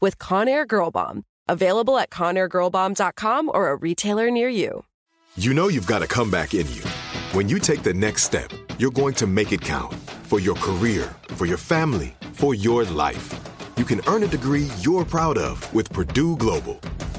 with Conair Girl Bomb. Available at ConairGirlBomb.com or a retailer near you. You know you've got a comeback in you. When you take the next step, you're going to make it count for your career, for your family, for your life. You can earn a degree you're proud of with Purdue Global.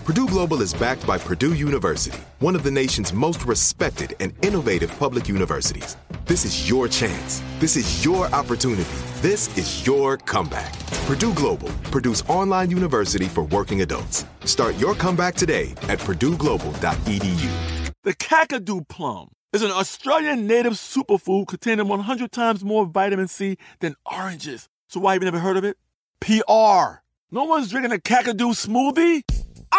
Purdue Global is backed by Purdue University, one of the nation's most respected and innovative public universities. This is your chance. This is your opportunity. This is your comeback. Purdue Global, Purdue's online university for working adults. Start your comeback today at purdueglobal.edu. The Kakadu plum is an Australian native superfood containing 100 times more vitamin C than oranges. So why have you never heard of it? PR. No one's drinking a Kakadu smoothie?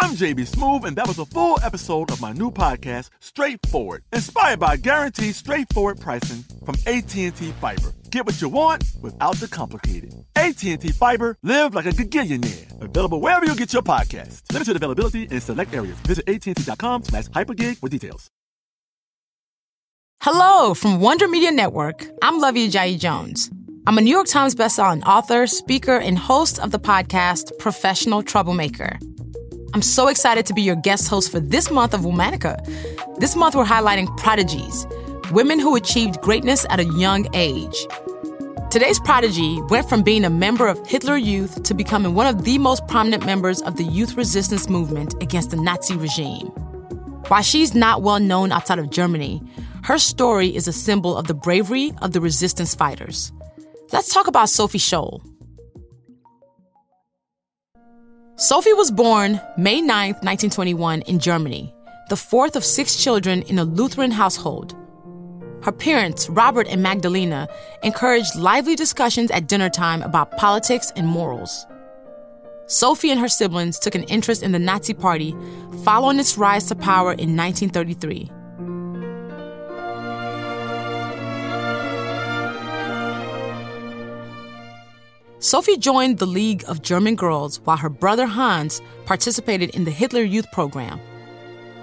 I'm JB Smoove, and that was a full episode of my new podcast, Straightforward, inspired by guaranteed straightforward pricing from AT&T Fiber. Get what you want without the complicated. AT&T Fiber, live like a gigillionaire. Available wherever you get your podcast. Limited availability in select areas. Visit AT&T.com slash hypergig for details. Hello from Wonder Media Network. I'm Luvvie Ajayi Jones. I'm a New York Times bestselling author, speaker, and host of the podcast Professional Troublemaker. I'm so excited to be your guest host for this month of Womanica. This month, we're highlighting prodigies, women who achieved greatness at a young age. Today's prodigy went from being a member of Hitler Youth to becoming one of the most prominent members of the youth resistance movement against the Nazi regime. While she's not well known outside of Germany, her story is a symbol of the bravery of the resistance fighters. Let's talk about Sophie Scholl. Sophie was born May 9, 1921, in Germany, the fourth of six children in a Lutheran household. Her parents, Robert and Magdalena, encouraged lively discussions at dinner time about politics and morals. Sophie and her siblings took an interest in the Nazi Party following its rise to power in 1933. Sophie joined the League of German Girls while her brother Hans participated in the Hitler Youth program.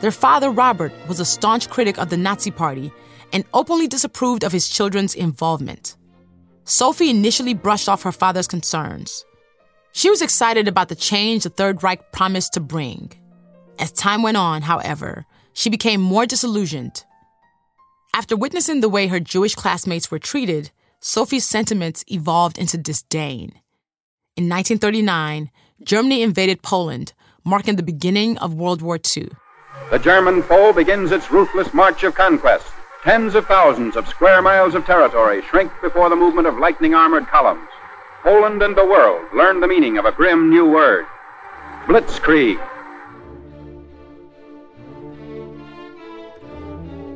Their father, Robert, was a staunch critic of the Nazi Party and openly disapproved of his children's involvement. Sophie initially brushed off her father's concerns. She was excited about the change the Third Reich promised to bring. As time went on, however, she became more disillusioned. After witnessing the way her Jewish classmates were treated, Sophie's sentiments evolved into disdain. In 1939, Germany invaded Poland, marking the beginning of World War II. The German foe begins its ruthless march of conquest. Tens of thousands of square miles of territory shrink before the movement of lightning armored columns. Poland and the world learn the meaning of a grim new word Blitzkrieg.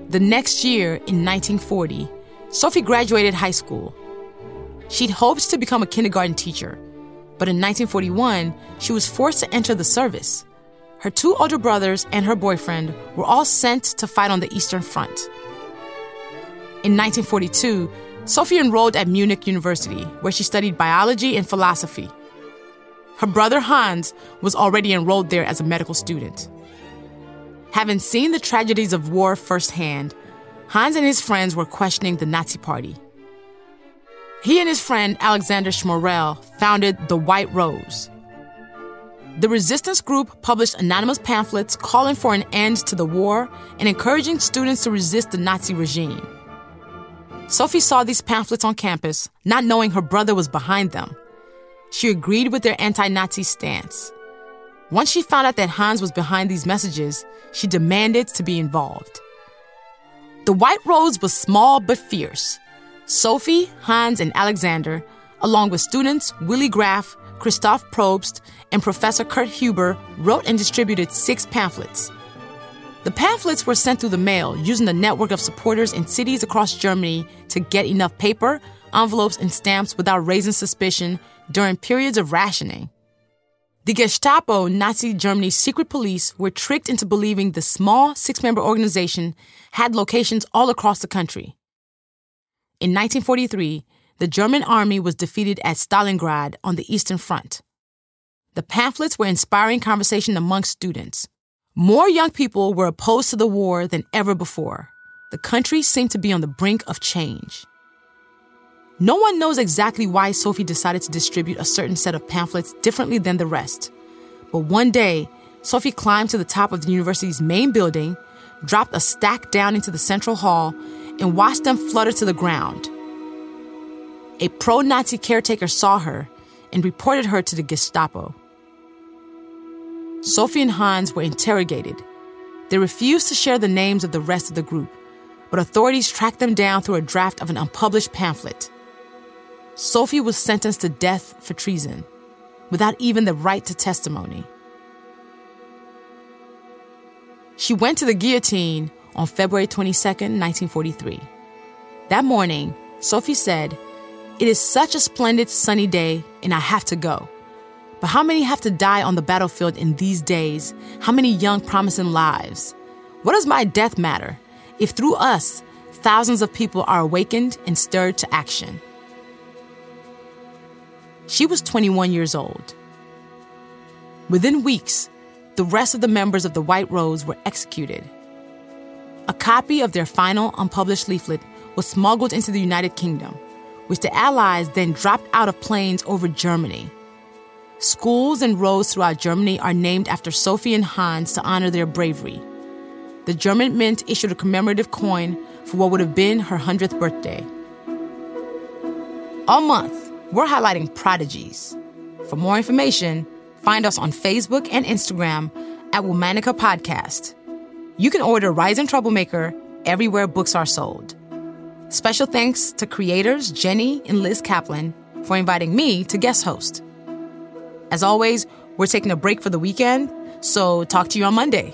The next year, in 1940, Sophie graduated high school. She'd hoped to become a kindergarten teacher, but in 1941, she was forced to enter the service. Her two older brothers and her boyfriend were all sent to fight on the Eastern Front. In 1942, Sophie enrolled at Munich University, where she studied biology and philosophy. Her brother Hans was already enrolled there as a medical student. Having seen the tragedies of war firsthand, Hans and his friends were questioning the Nazi Party. He and his friend Alexander Schmorell founded the White Rose. The resistance group published anonymous pamphlets calling for an end to the war and encouraging students to resist the Nazi regime. Sophie saw these pamphlets on campus, not knowing her brother was behind them. She agreed with their anti Nazi stance. Once she found out that Hans was behind these messages, she demanded to be involved. The White Rose was small but fierce. Sophie, Hans, and Alexander, along with students Willy Graf, Christoph Probst, and Professor Kurt Huber, wrote and distributed six pamphlets. The pamphlets were sent through the mail using a network of supporters in cities across Germany to get enough paper, envelopes, and stamps without raising suspicion during periods of rationing. The Gestapo, Nazi Germany's secret police, were tricked into believing the small six member organization had locations all across the country. In 1943, the German army was defeated at Stalingrad on the Eastern Front. The pamphlets were inspiring conversation amongst students. More young people were opposed to the war than ever before. The country seemed to be on the brink of change. No one knows exactly why Sophie decided to distribute a certain set of pamphlets differently than the rest. But one day, Sophie climbed to the top of the university's main building, dropped a stack down into the central hall, and watched them flutter to the ground. A pro Nazi caretaker saw her and reported her to the Gestapo. Sophie and Hans were interrogated. They refused to share the names of the rest of the group, but authorities tracked them down through a draft of an unpublished pamphlet. Sophie was sentenced to death for treason, without even the right to testimony. She went to the guillotine on February 22, 1943. That morning, Sophie said, It is such a splendid sunny day, and I have to go. But how many have to die on the battlefield in these days? How many young, promising lives? What does my death matter if through us, thousands of people are awakened and stirred to action? She was 21 years old. Within weeks, the rest of the members of the White Rose were executed. A copy of their final unpublished leaflet was smuggled into the United Kingdom, which the Allies then dropped out of planes over Germany. Schools and roads throughout Germany are named after Sophie and Hans to honor their bravery. The German Mint issued a commemorative coin for what would have been her 100th birthday. All month, we're highlighting prodigies. For more information, find us on Facebook and Instagram at Womanica Podcast. You can order Rising Troublemaker everywhere books are sold. Special thanks to creators Jenny and Liz Kaplan for inviting me to guest host. As always, we're taking a break for the weekend, so talk to you on Monday.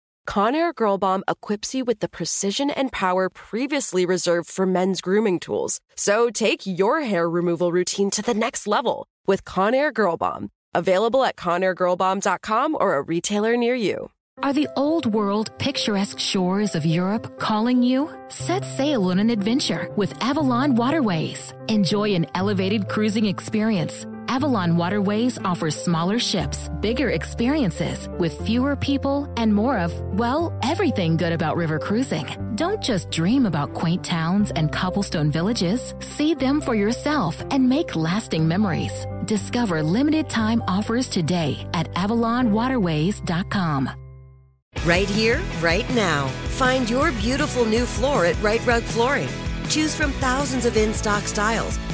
Conair Girl Bomb equips you with the precision and power previously reserved for men's grooming tools. So take your hair removal routine to the next level with Conair Girl Bomb. Available at ConairGirlBomb.com or a retailer near you. Are the old world, picturesque shores of Europe calling you? Set sail on an adventure with Avalon Waterways. Enjoy an elevated cruising experience Avalon Waterways offers smaller ships, bigger experiences, with fewer people and more of, well, everything good about river cruising. Don't just dream about quaint towns and cobblestone villages. See them for yourself and make lasting memories. Discover limited time offers today at AvalonWaterways.com. Right here, right now. Find your beautiful new floor at Rite Rug Flooring. Choose from thousands of in stock styles,